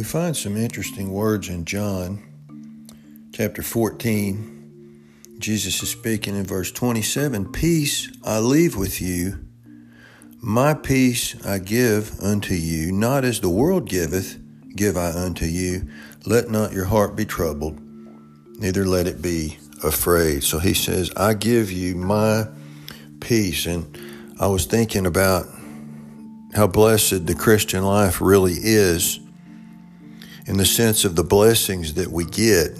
We find some interesting words in John chapter 14. Jesus is speaking in verse 27 Peace I leave with you, my peace I give unto you, not as the world giveth, give I unto you. Let not your heart be troubled, neither let it be afraid. So he says, I give you my peace. And I was thinking about how blessed the Christian life really is in the sense of the blessings that we get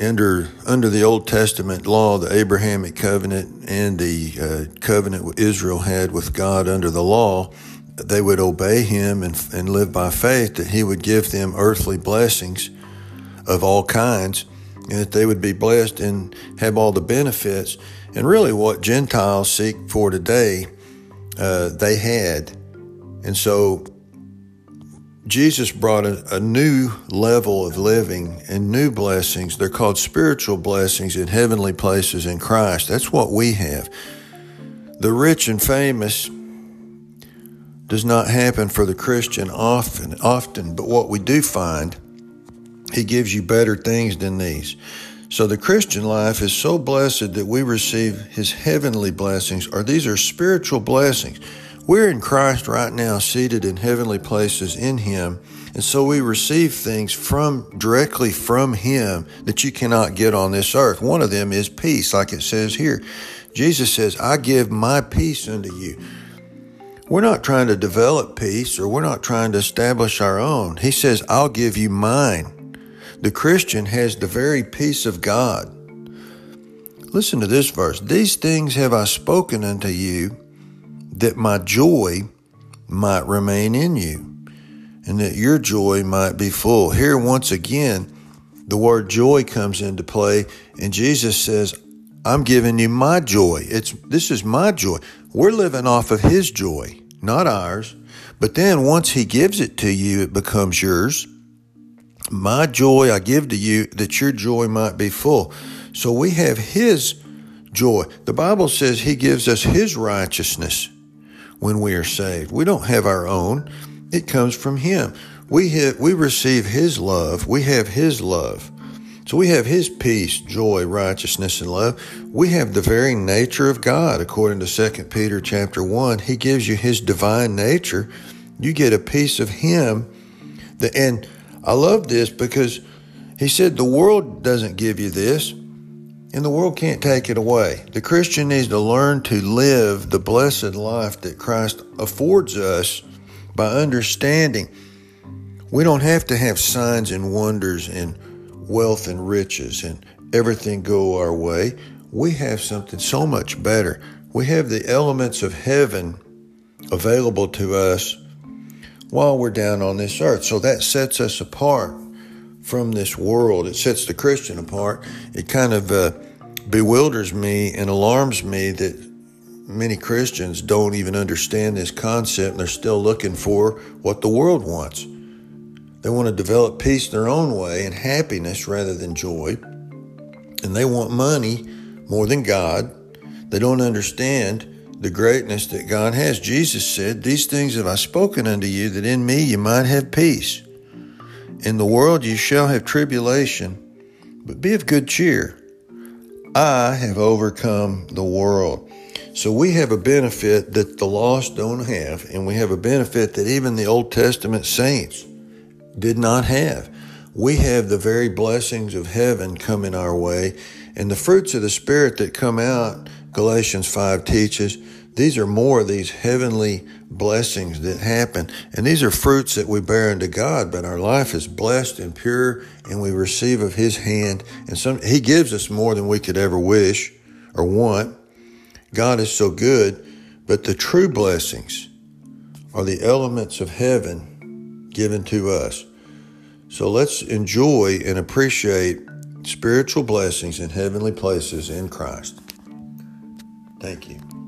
under under the Old Testament law, the Abrahamic covenant and the uh, covenant Israel had with God under the law, they would obey Him and, and live by faith that He would give them earthly blessings of all kinds, and that they would be blessed and have all the benefits. And really, what Gentiles seek for today, uh, they had, and so Jesus brought a, a, new level of living and new blessings. They're called spiritual blessings in heavenly places in Christ. That's what we have. The rich and famous does not happen for the Christian often, often, but what we do find, he gives you better things than these. So the Christian life is so blessed that we receive his heavenly blessings, or these are spiritual blessings. We're in Christ right now, seated in heavenly places in Him. And so we receive things from directly from Him that you cannot get on this earth. One of them is peace, like it says here. Jesus says, I give my peace unto you. We're not trying to develop peace or we're not trying to establish our own. He says, I'll give you mine. The Christian has the very peace of God. Listen to this verse. These things have I spoken unto you that my joy might remain in you and that your joy might be full. Here, once again, the word joy comes into play, and Jesus says, I'm giving you my joy. It's this is my joy. We're living off of his joy, not ours. But then once he gives it to you, it becomes yours. My joy I give to you that your joy might be full. So we have his joy. The Bible says he gives us his righteousness when we are saved. We don't have our own. It comes from Him. We have, we receive His love. We have His love. So we have His peace, joy, righteousness, and love. We have the very nature of God, according to 2 Peter chapter 1. He gives you His divine nature. You get a piece of Him. And I love this because He said the world doesn't give you this and the world can't take it away. The Christian needs to learn to live the blessed life that Christ affords us by understanding we don't have to have signs and wonders and wealth and riches and everything go our way. We have something so much better. We have the elements of heaven available to us while we're down on this earth. So that sets us apart from this world. It sets the Christian apart. It kind of uh, bewilders me and alarms me that many Christians don't even understand this concept and they're still looking for what the world wants. They want to develop peace their own way and happiness rather than joy. And they want money more than God. They don't understand the greatness that God has. Jesus said, These things have I spoken unto you, that in me you might have peace. In the world you shall have tribulation, but be of good cheer. I have overcome the world. So we have a benefit that the lost don't have, and we have a benefit that even the Old Testament saints did not have. We have the very blessings of heaven coming our way, and the fruits of the Spirit that come out, Galatians 5 teaches, these are more of these heavenly blessings that happen. And these are fruits that we bear unto God, but our life is blessed and pure and we receive of His hand. And some, He gives us more than we could ever wish or want. God is so good, but the true blessings are the elements of heaven given to us. So let's enjoy and appreciate spiritual blessings in heavenly places in Christ. Thank you.